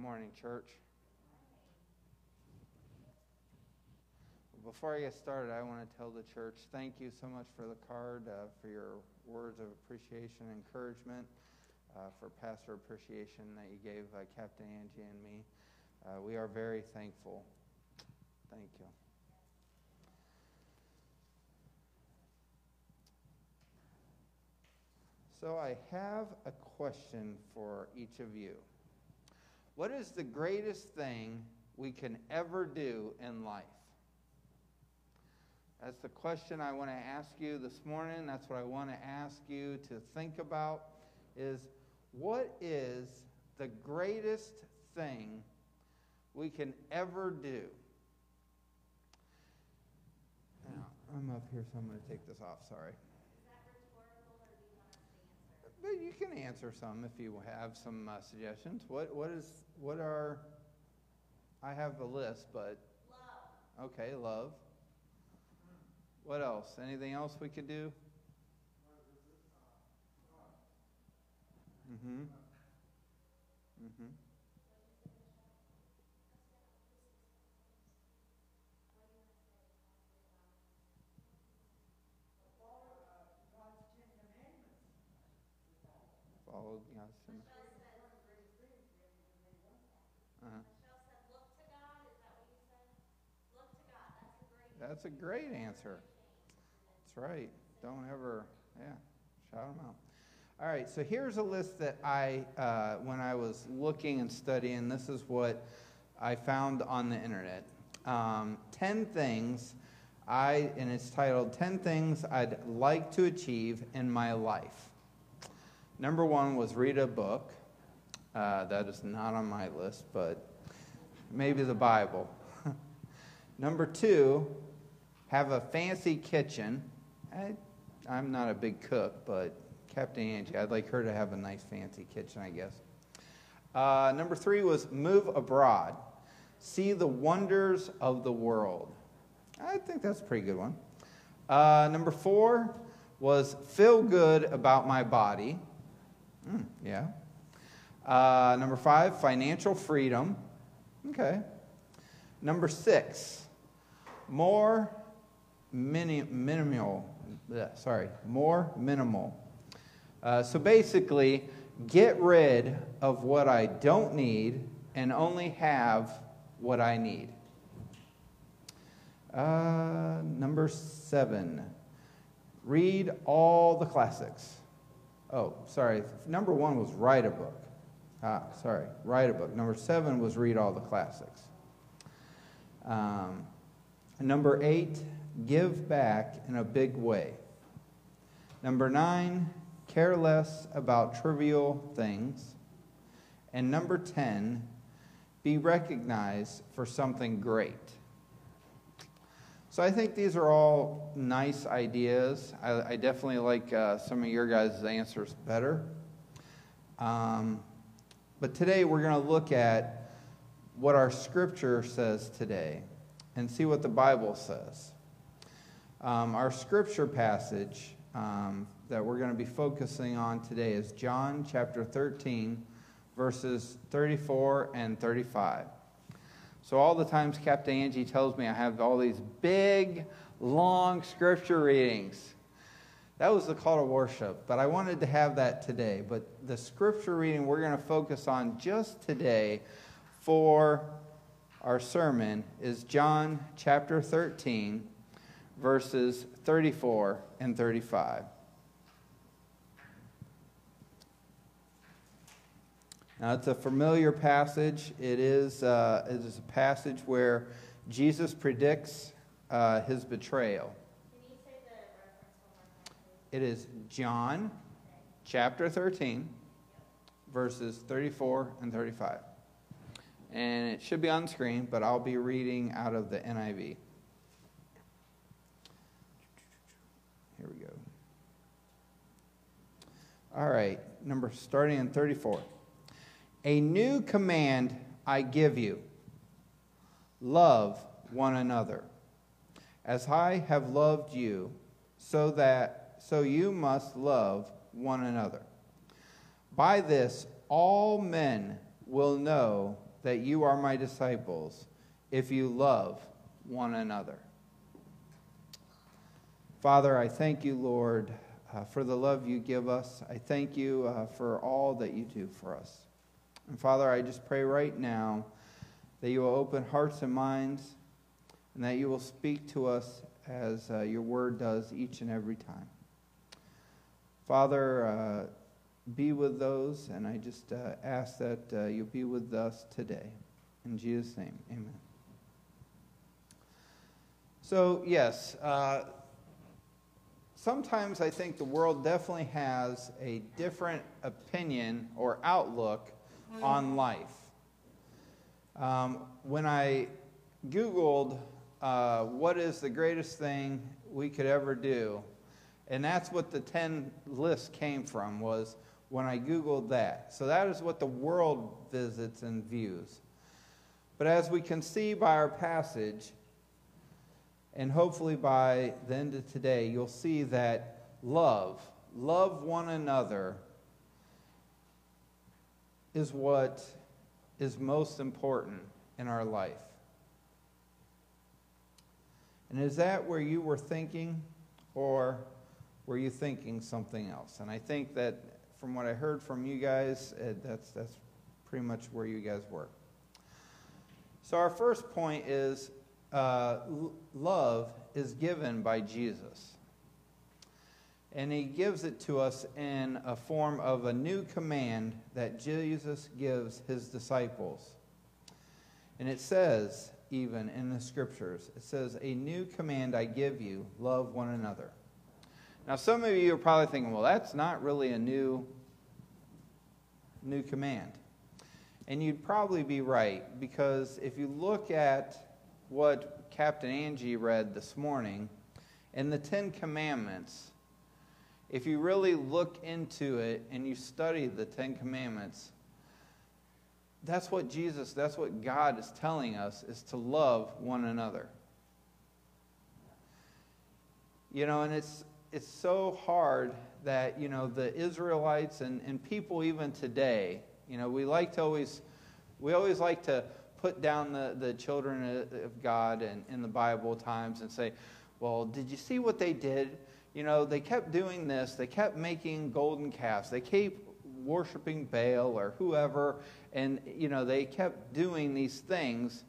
morning, church. Before I get started, I want to tell the church thank you so much for the card, uh, for your words of appreciation and encouragement, uh, for pastor appreciation that you gave uh, Captain Angie and me. Uh, we are very thankful. Thank you. So I have a question for each of you. What is the greatest thing we can ever do in life? That's the question I want to ask you this morning. That's what I want to ask you to think about is what is the greatest thing we can ever do? Now, I'm up here, so I'm going to take this off. Sorry. But you can answer some if you have some uh, suggestions. What what is what are I have a list, but love. Okay, love. What else? Anything else we could do? Mhm. Mhm. Follow God's commandments. Uh-huh. That's a great answer. That's right. Don't ever, yeah, shout them out. All right, so here's a list that I, uh, when I was looking and studying, this is what I found on the internet. Um, 10 things I, and it's titled 10 Things I'd Like to Achieve in My Life. Number one was read a book. Uh, that is not on my list, but maybe the Bible. Number two, have a fancy kitchen. I, I'm not a big cook, but Captain Angie, I'd like her to have a nice fancy kitchen, I guess. Uh, number three was move abroad, see the wonders of the world. I think that's a pretty good one. Uh, number four was feel good about my body. Mm, yeah. Uh, number five, financial freedom. Okay. Number six, more mini, minimal. Bleh, sorry, more minimal. Uh, so basically, get rid of what I don't need and only have what I need. Uh, number seven, read all the classics. Oh, sorry. Number one was write a book. Ah, sorry. Write a book. Number seven was read all the classics. Um, number eight, give back in a big way. Number nine, care less about trivial things. And number 10, be recognized for something great. So I think these are all nice ideas. I, I definitely like uh, some of your guys' answers better. Um, but today we're going to look at what our scripture says today and see what the Bible says. Um, our scripture passage um, that we're going to be focusing on today is John chapter 13, verses 34 and 35. So, all the times Captain Angie tells me I have all these big, long scripture readings. That was the call to worship, but I wanted to have that today. But the scripture reading we're going to focus on just today for our sermon is John chapter 13, verses 34 and 35. Now, it's a familiar passage. It is, uh, it is a passage where Jesus predicts uh, his betrayal. It is John chapter 13, verses 34 and 35. And it should be on screen, but I'll be reading out of the NIV. Here we go. All right, number starting in 34. A new command I give you love one another. As I have loved you, so that so you must love one another. By this all men will know that you are my disciples if you love one another. Father, I thank you, Lord, uh, for the love you give us. I thank you uh, for all that you do for us. And Father, I just pray right now that you will open hearts and minds and that you will speak to us as uh, your word does each and every time. Father, uh, be with those, and I just uh, ask that uh, you'll be with us today. In Jesus' name, amen. So, yes, uh, sometimes I think the world definitely has a different opinion or outlook on life. Um, when I Googled uh, what is the greatest thing we could ever do, and that's what the 10 list came from, was when I Googled that. So that is what the world visits and views. But as we can see by our passage, and hopefully by the end of today, you'll see that love, love one another, is what is most important in our life. And is that where you were thinking, or were you thinking something else? And I think that from what I heard from you guys, uh, that's, that's pretty much where you guys were. So, our first point is uh, love is given by Jesus. And he gives it to us in a form of a new command that Jesus gives his disciples. And it says, even in the scriptures, it says, A new command I give you love one another. Now, some of you are probably thinking, well, that's not really a new, new command. And you'd probably be right, because if you look at what Captain Angie read this morning, in the Ten Commandments, if you really look into it and you study the Ten Commandments, that's what Jesus, that's what God is telling us, is to love one another. You know, and it's it's so hard that, you know, the Israelites and, and people even today, you know, we like to always, we always like to put down the, the children of God and in the Bible times and say, well, did you see what they did? You know, they kept doing this. They kept making golden calves. They kept worshiping Baal or whoever. And, you know, they kept doing these things.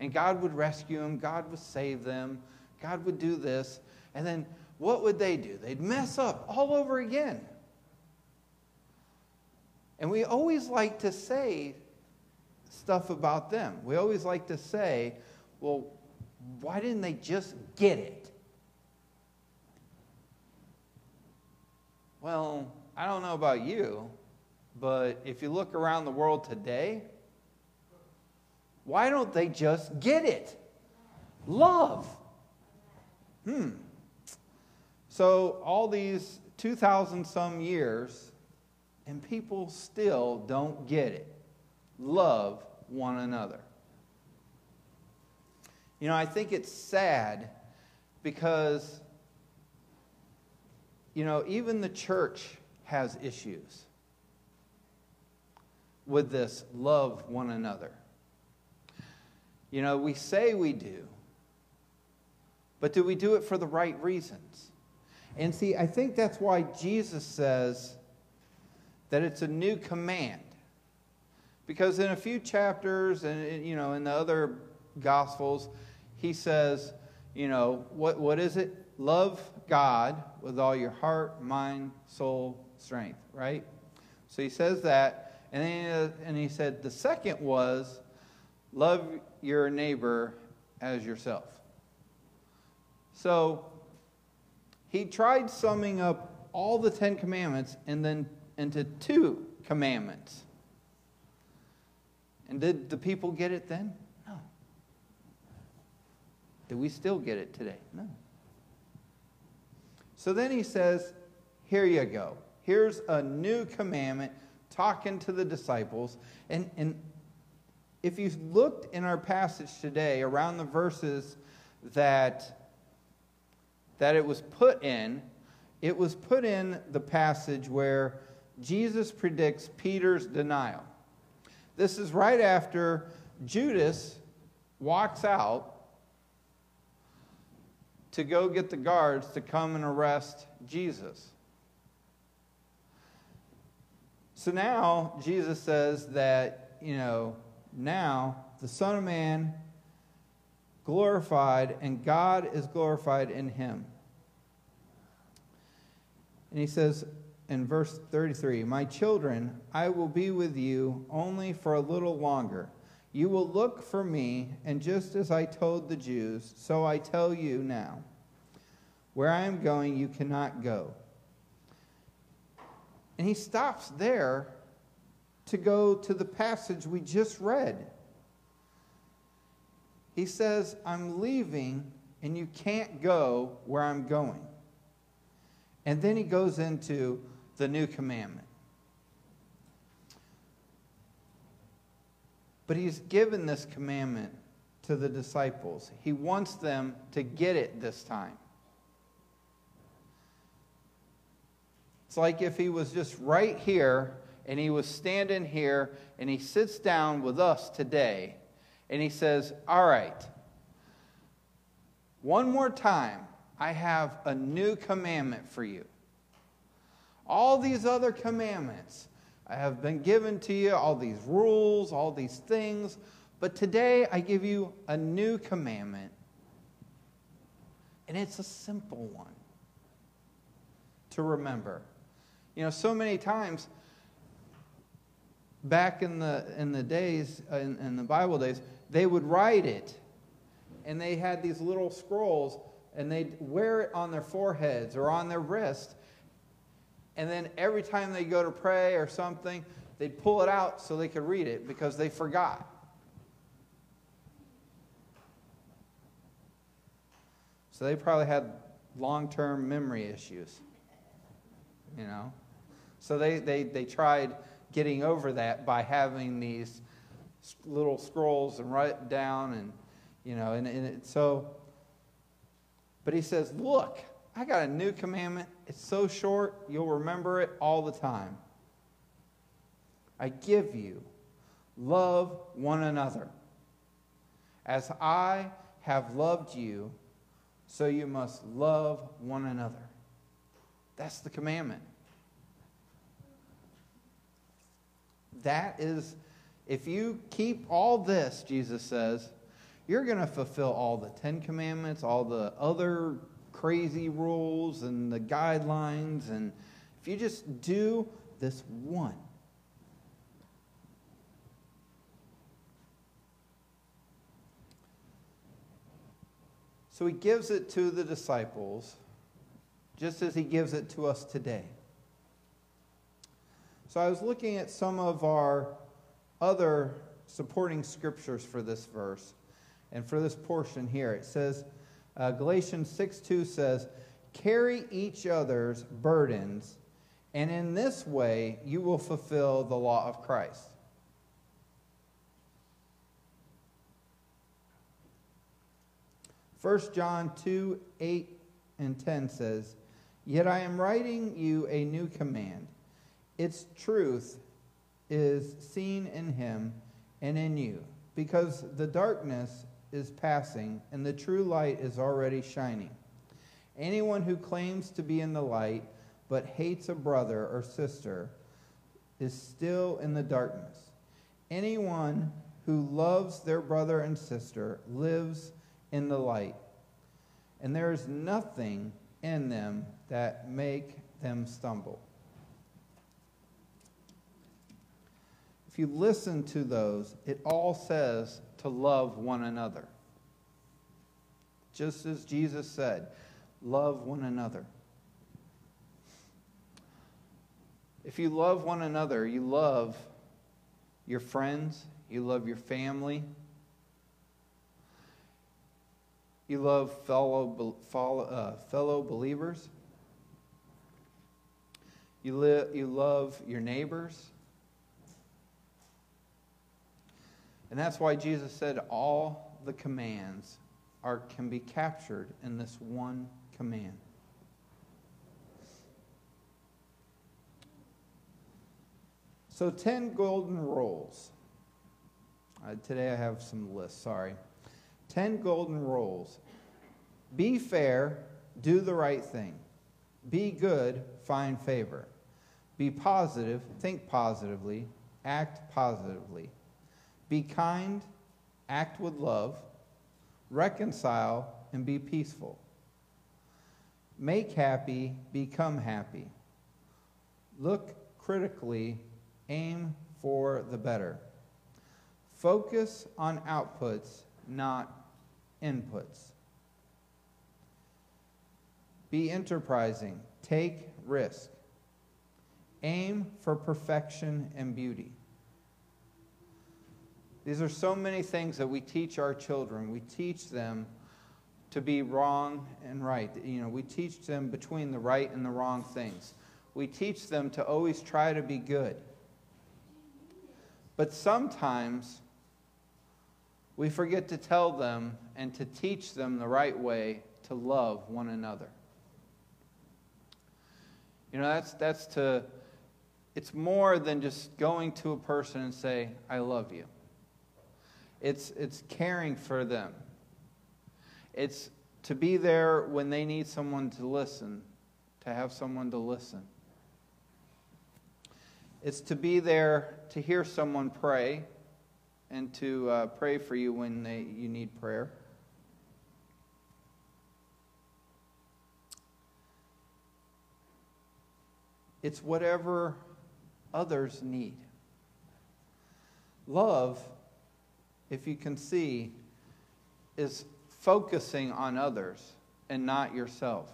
And God would rescue them. God would save them. God would do this. And then what would they do? They'd mess up all over again. And we always like to say stuff about them. We always like to say, well, why didn't they just get it? Well, I don't know about you, but if you look around the world today, why don't they just get it? Love. Hmm. So, all these 2,000 some years, and people still don't get it. Love one another. You know, I think it's sad because, you know, even the church has issues with this love one another. You know, we say we do, but do we do it for the right reasons? And see, I think that's why Jesus says that it's a new command. Because in a few chapters and you know in the other gospels, he says, you know, what what is it? Love God with all your heart, mind, soul, strength, right? So he says that, and then and he said the second was love your neighbor as yourself. So he tried summing up all the Ten Commandments and then into two commandments. And did the people get it then? No. Do we still get it today? No. So then he says, Here you go. Here's a new commandment talking to the disciples. And, and if you looked in our passage today around the verses that that it was put in, it was put in the passage where Jesus predicts Peter's denial. This is right after Judas walks out to go get the guards to come and arrest Jesus. So now Jesus says that, you know, now the Son of Man glorified and God is glorified in him. And he says in verse 33 My children, I will be with you only for a little longer. You will look for me, and just as I told the Jews, so I tell you now. Where I am going, you cannot go. And he stops there to go to the passage we just read. He says, I'm leaving, and you can't go where I'm going. And then he goes into the new commandment. But he's given this commandment to the disciples. He wants them to get it this time. It's like if he was just right here and he was standing here and he sits down with us today and he says, All right, one more time, I have a new commandment for you. All these other commandments have been given to you, all these rules, all these things, but today I give you a new commandment. And it's a simple one to remember. You know, so many times back in the, in the days, uh, in, in the Bible days, they would write it. And they had these little scrolls, and they'd wear it on their foreheads or on their wrist. And then every time they go to pray or something, they'd pull it out so they could read it because they forgot. So they probably had long term memory issues, you know? So they, they, they tried getting over that by having these little scrolls and write it down and, you know, and, and it, so, but he says, look, I got a new commandment. It's so short, you'll remember it all the time. I give you love one another. As I have loved you, so you must love one another. That's the commandment. That is, if you keep all this, Jesus says, you're going to fulfill all the Ten Commandments, all the other crazy rules and the guidelines. And if you just do this one, So he gives it to the disciples just as he gives it to us today. So I was looking at some of our other supporting scriptures for this verse and for this portion here. It says, uh, Galatians 6 2 says, Carry each other's burdens, and in this way you will fulfill the law of Christ. First John 2 8 and 10 says, Yet I am writing you a new command. Its truth is seen in him and in you, because the darkness is passing and the true light is already shining. Anyone who claims to be in the light but hates a brother or sister is still in the darkness. Anyone who loves their brother and sister lives in the light, and there is nothing in them that make them stumble. If you listen to those, it all says to love one another. Just as Jesus said, love one another. If you love one another, you love your friends, you love your family, you love fellow, fellow, uh, fellow believers, you, li- you love your neighbors. And that's why Jesus said all the commands are, can be captured in this one command. So, 10 golden rules. Uh, today I have some lists, sorry. 10 golden rules. Be fair, do the right thing. Be good, find favor. Be positive, think positively, act positively. Be kind, act with love. Reconcile, and be peaceful. Make happy, become happy. Look critically, aim for the better. Focus on outputs, not inputs. Be enterprising, take risk. Aim for perfection and beauty. These are so many things that we teach our children. We teach them to be wrong and right. You know, we teach them between the right and the wrong things. We teach them to always try to be good. But sometimes we forget to tell them and to teach them the right way to love one another. You know, that's, that's to, it's more than just going to a person and say, I love you. It's, it's caring for them. It's to be there when they need someone to listen, to have someone to listen. It's to be there to hear someone pray and to uh, pray for you when they, you need prayer. It's whatever others need. Love, if you can see, is focusing on others and not yourself.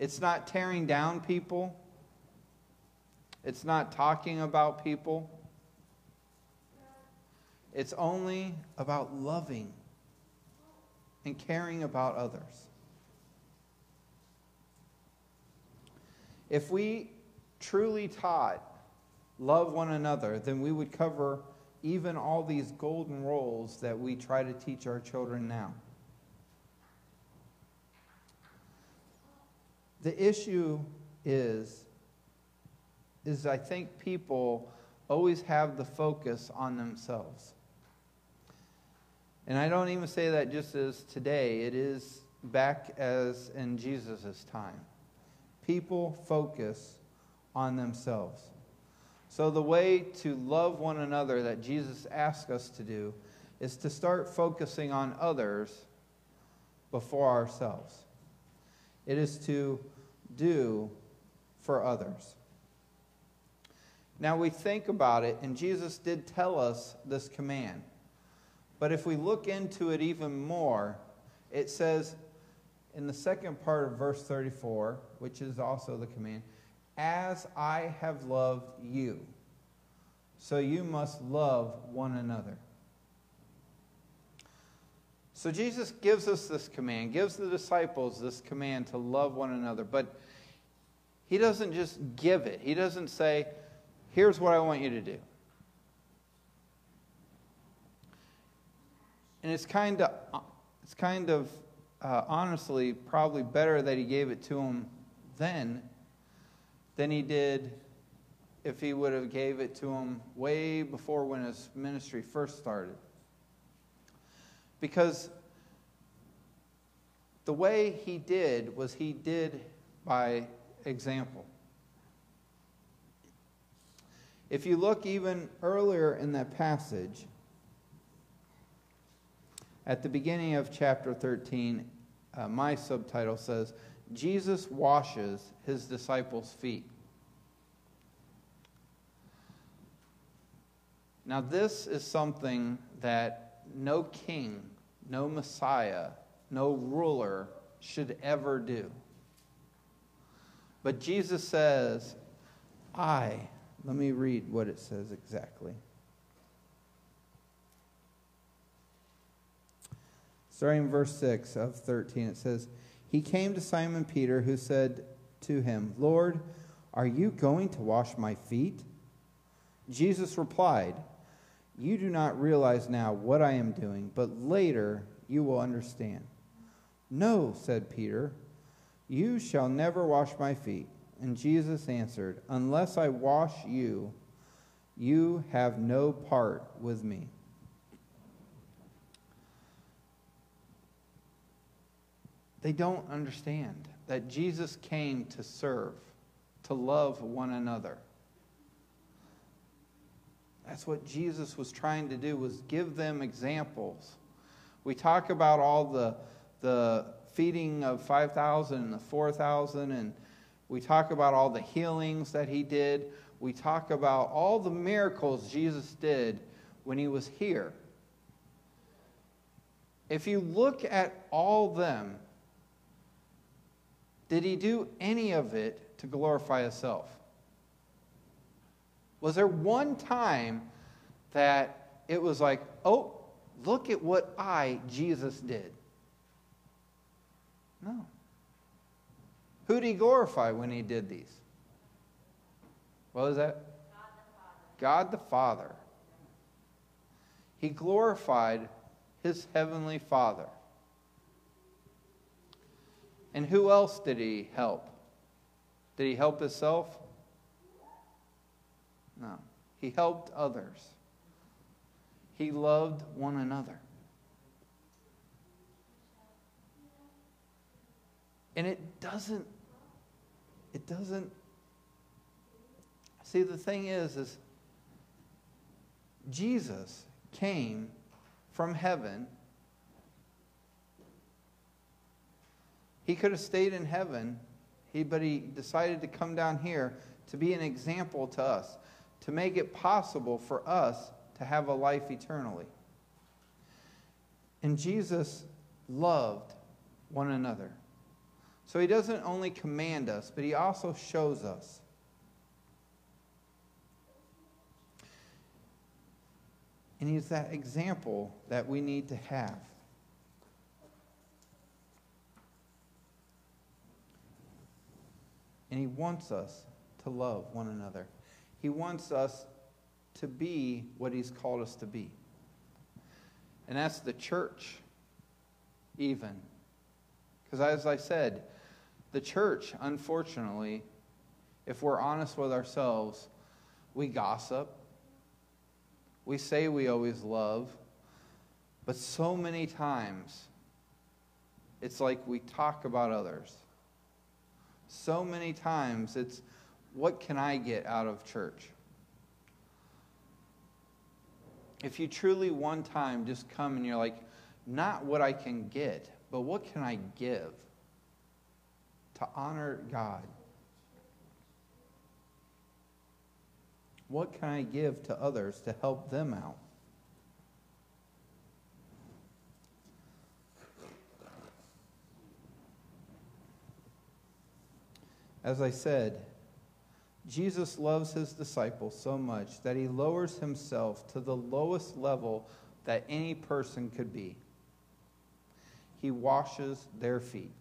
It's not tearing down people. It's not talking about people. It's only about loving and caring about others. If we truly taught love one another, then we would cover even all these golden rules that we try to teach our children now. The issue is is I think people always have the focus on themselves. And I don't even say that just as today, it is back as in Jesus' time. People focus on themselves. So, the way to love one another that Jesus asks us to do is to start focusing on others before ourselves. It is to do for others. Now, we think about it, and Jesus did tell us this command. But if we look into it even more, it says in the second part of verse 34, which is also the command, as I have loved you, so you must love one another. So Jesus gives us this command, gives the disciples this command to love one another, but he doesn't just give it. He doesn't say, here's what I want you to do. And it's kind of, it's kind of uh, honestly probably better that he gave it to him then than he did if he would have gave it to him way before when his ministry first started. Because the way he did was he did by example. If you look even earlier in that passage, at the beginning of chapter 13, uh, my subtitle says, Jesus washes his disciples' feet. Now, this is something that no king, no Messiah, no ruler should ever do. But Jesus says, I, let me read what it says exactly. Starting in verse 6 of 13, it says, He came to Simon Peter, who said to him, Lord, are you going to wash my feet? Jesus replied, You do not realize now what I am doing, but later you will understand. No, said Peter, you shall never wash my feet. And Jesus answered, Unless I wash you, You have no part with me. They don't understand that Jesus came to serve, to love one another. That's what Jesus was trying to do was give them examples. We talk about all the the feeding of 5,000 and the 4,000 and we talk about all the healings that he did. We talk about all the miracles Jesus did when he was here. If you look at all them, did he do any of it to glorify himself? Was there one time that it was like, oh, look at what I, Jesus, did? No. Who did he glorify when he did these? What was that? God the Father. God the Father. He glorified his heavenly Father. And who else did he help? Did he help himself? No. He helped others. He loved one another. And it doesn't, it doesn't, see, the thing is, is Jesus came from heaven. He could have stayed in heaven, he, but he decided to come down here to be an example to us, to make it possible for us to have a life eternally. And Jesus loved one another. So he doesn't only command us, but he also shows us. And he's that example that we need to have. And he wants us to love one another. He wants us to be what he's called us to be. And that's the church, even. Because as I said, the church, unfortunately, if we're honest with ourselves, we gossip. We say we always love. But so many times, it's like we talk about others. So many times, it's what can I get out of church? If you truly one time just come and you're like, not what I can get, but what can I give? to honor God? What can I give to others to help them out? As I said, Jesus loves his disciples so much that he lowers himself to the lowest level that any person could be. He washes their feet.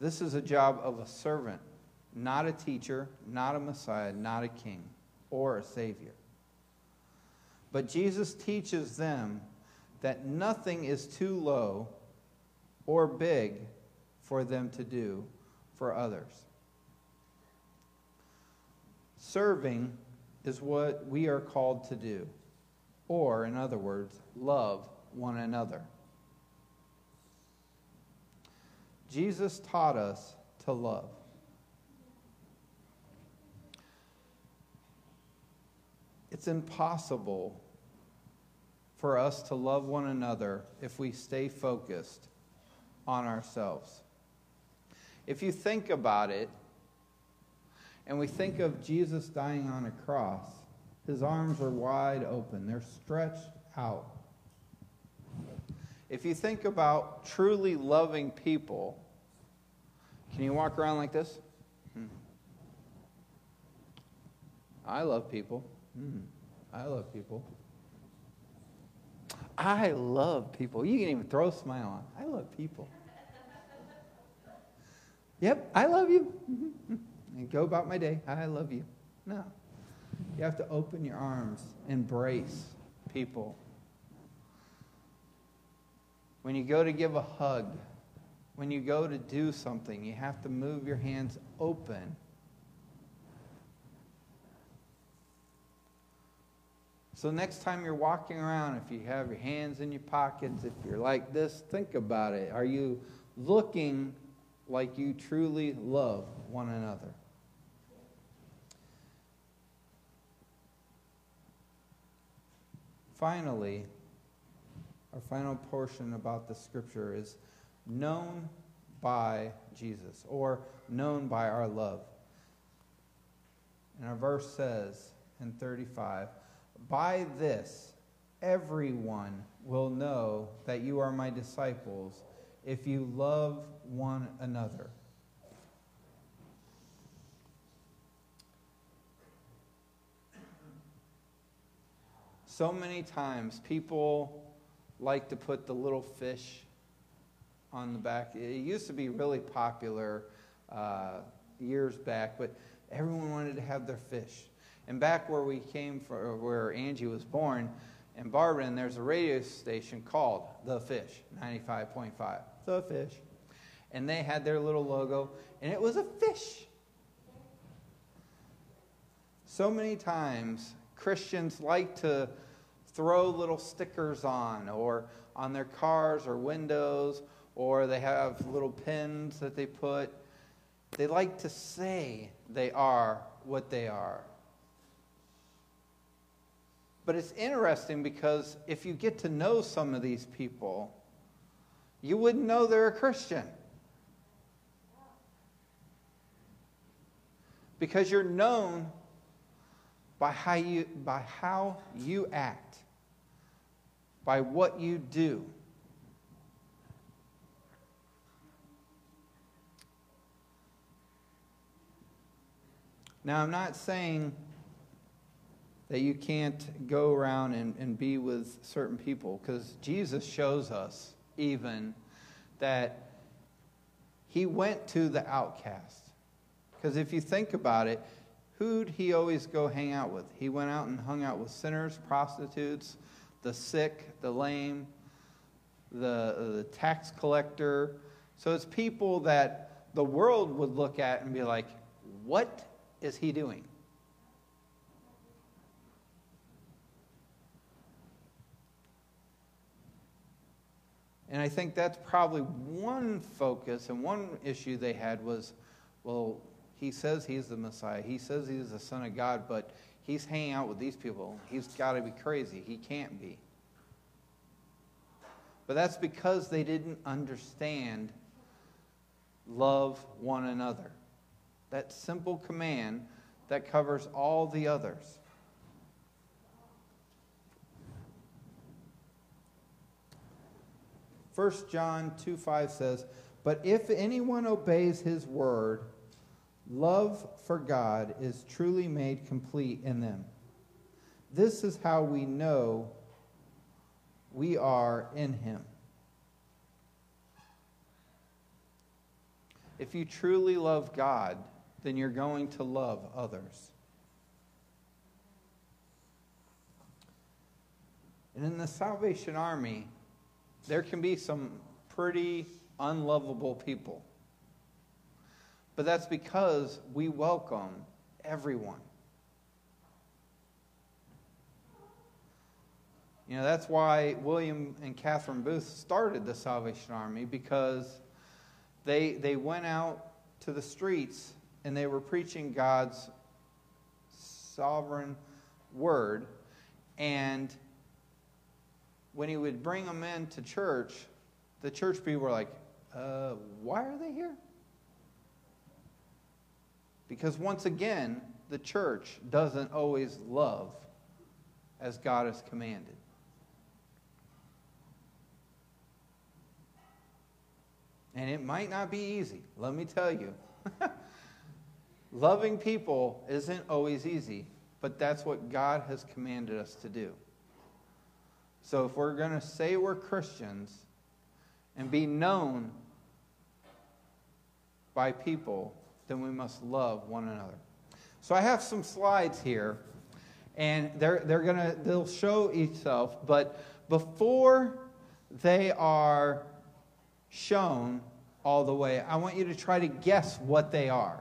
This is a job of a servant, not a teacher, not a Messiah, not a king or a Savior. But Jesus teaches them that nothing is too low or big for them to do for others. Serving is what we are called to do, or, in other words, love one another. Jesus taught us to love. It's impossible for us to love one another if we stay focused on ourselves. If you think about it, and we think of Jesus dying on a cross, his arms are wide open, they're stretched out. If you think about truly loving people, can you walk around like this? Hmm. I love people. Hmm. I love people. I love people. You can even throw a smile on. I love people. Yep, I love you. Mm-hmm. and go about my day. I love you. No. You have to open your arms, embrace people. When you go to give a hug, when you go to do something, you have to move your hands open. So, next time you're walking around, if you have your hands in your pockets, if you're like this, think about it. Are you looking like you truly love one another? Finally, our final portion about the scripture is known by Jesus or known by our love. And our verse says in 35 By this, everyone will know that you are my disciples if you love one another. So many times people like to put the little fish on the back. It used to be really popular uh, years back, but everyone wanted to have their fish. And back where we came from, where Angie was born, in Barberton, there's a radio station called The Fish, 95.5. The Fish. And they had their little logo, and it was a fish. So many times, Christians like to throw little stickers on, or on their cars or windows, or they have little pins that they put. They like to say they are what they are. But it's interesting because if you get to know some of these people, you wouldn't know they're a Christian. Because you're known by how you, by how you act, by what you do. Now, I'm not saying that you can't go around and, and be with certain people because Jesus shows us even that he went to the outcast. Because if you think about it, who'd he always go hang out with? He went out and hung out with sinners, prostitutes, the sick, the lame, the, the tax collector. So it's people that the world would look at and be like, what is he doing? And I think that's probably one focus and one issue they had was well, he says he's the Messiah. He says he's the Son of God, but he's hanging out with these people. He's got to be crazy. He can't be. But that's because they didn't understand love one another that simple command that covers all the others. First John 2 5 says, But if anyone obeys his word, love for God is truly made complete in them. This is how we know we are in him. If you truly love God, then you're going to love others. And in the Salvation Army, there can be some pretty unlovable people. But that's because we welcome everyone. You know, that's why William and Catherine Booth started the Salvation Army because they, they went out to the streets and they were preaching God's sovereign word. And when he would bring them into church, the church people were like, uh, why are they here? Because once again, the church doesn't always love as God has commanded. And it might not be easy, let me tell you. Loving people isn't always easy, but that's what God has commanded us to do. So if we're going to say we're Christians and be known by people, then we must love one another. So I have some slides here, and they're, they're gonna they'll show itself, but before they are shown all the way, I want you to try to guess what they are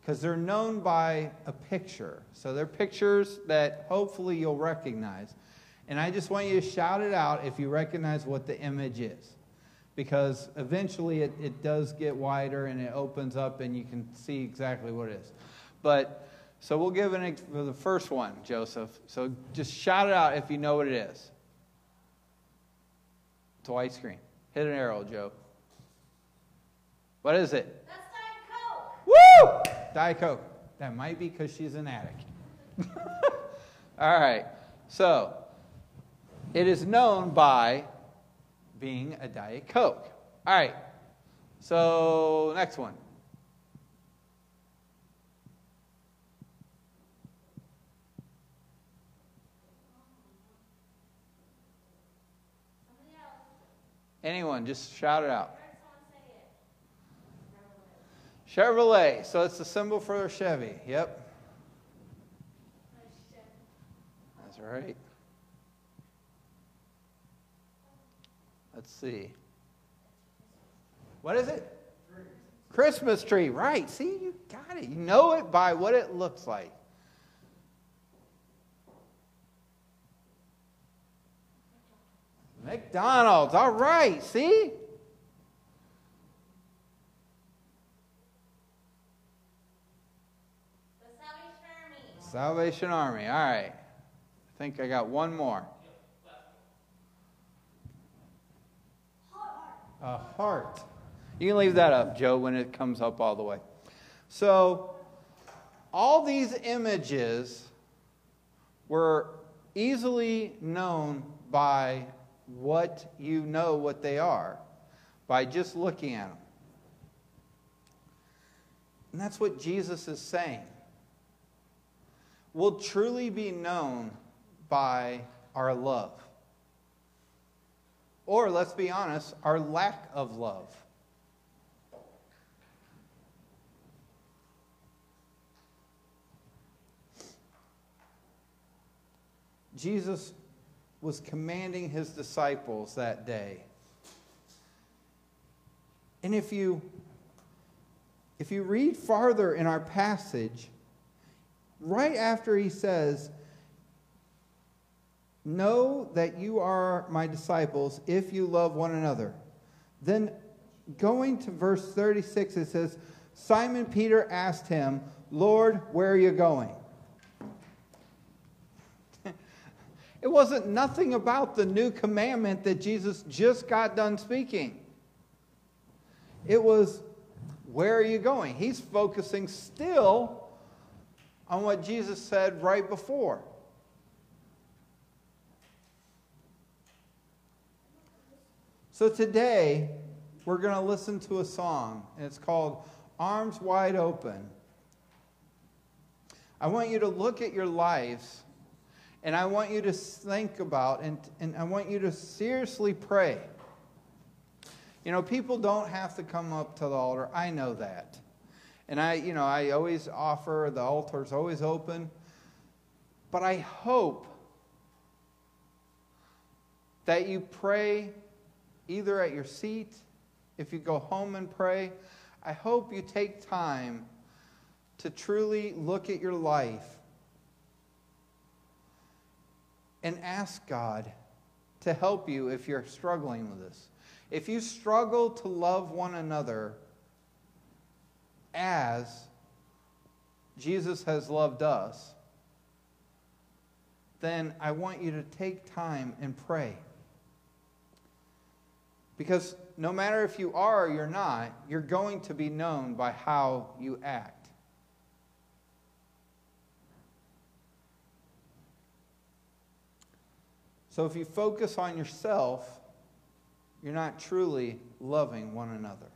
because they're known by a picture. So they're pictures that hopefully you'll recognize. And I just want you to shout it out if you recognize what the image is. Because eventually it, it does get wider and it opens up and you can see exactly what it is. But so we'll give an for the first one, Joseph. So just shout it out if you know what it is. It's a white screen. Hit an arrow, Joe. What is it? That's Diet Coke. Woo! Diet Coke. That might be because she's an addict. All right. So, it is known by being a Diet Coke. All right. So, next one. Anyone, just shout it out. Chevrolet. So, it's the symbol for Chevy. Yep. That's right. Let's see. What is it? Christmas tree, right. See, you got it. You know it by what it looks like. McDonald's, all right. See? The Salvation Army. Salvation Army, all right. I think I got one more. A heart. You can leave that up, Joe, when it comes up all the way. So, all these images were easily known by what you know what they are, by just looking at them. And that's what Jesus is saying. We'll truly be known by our love. Or, let's be honest, our lack of love. Jesus was commanding his disciples that day. And if you if you read farther in our passage, right after he says, Know that you are my disciples if you love one another. Then going to verse 36, it says, Simon Peter asked him, Lord, where are you going? it wasn't nothing about the new commandment that Jesus just got done speaking. It was, where are you going? He's focusing still on what Jesus said right before. So today, we're going to listen to a song, and it's called Arms Wide Open. I want you to look at your lives, and I want you to think about, and, and I want you to seriously pray. You know, people don't have to come up to the altar. I know that. And I, you know, I always offer, the altar's always open. But I hope that you pray either at your seat, if you go home and pray, I hope you take time to truly look at your life and ask God to help you if you're struggling with this. If you struggle to love one another as Jesus has loved us, then I want you to take time and pray. Because no matter if you are or you're not, you're going to be known by how you act. So if you focus on yourself, you're not truly loving one another.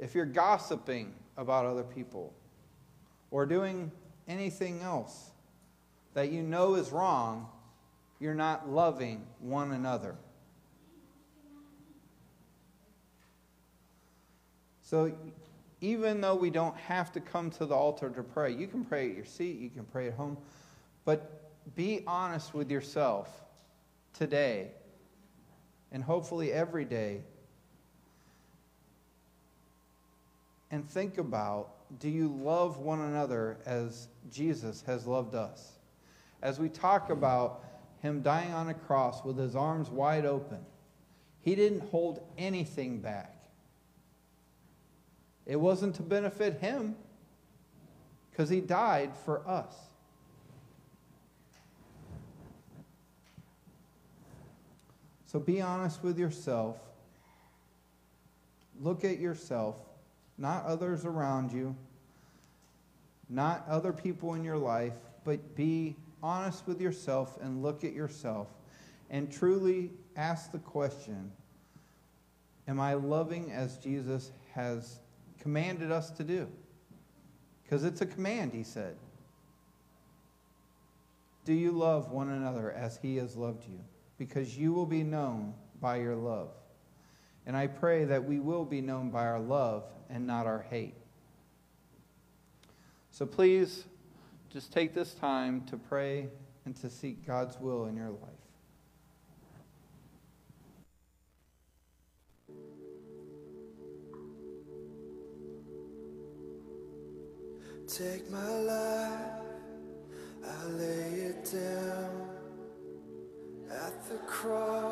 If you're gossiping about other people or doing anything else that you know is wrong, you're not loving one another. So even though we don't have to come to the altar to pray, you can pray at your seat, you can pray at home, but be honest with yourself today and hopefully every day. And think about do you love one another as Jesus has loved us? As we talk about him dying on a cross with his arms wide open, he didn't hold anything back. It wasn't to benefit him because he died for us. So be honest with yourself. Look at yourself, not others around you, not other people in your life, but be honest with yourself and look at yourself and truly ask the question Am I loving as Jesus has commanded us to do? Because it's a command, he said. Do you love one another as he has loved you? Because you will be known by your love. And I pray that we will be known by our love and not our hate. So please just take this time to pray and to seek God's will in your life. Take my life, I lay it down at the cross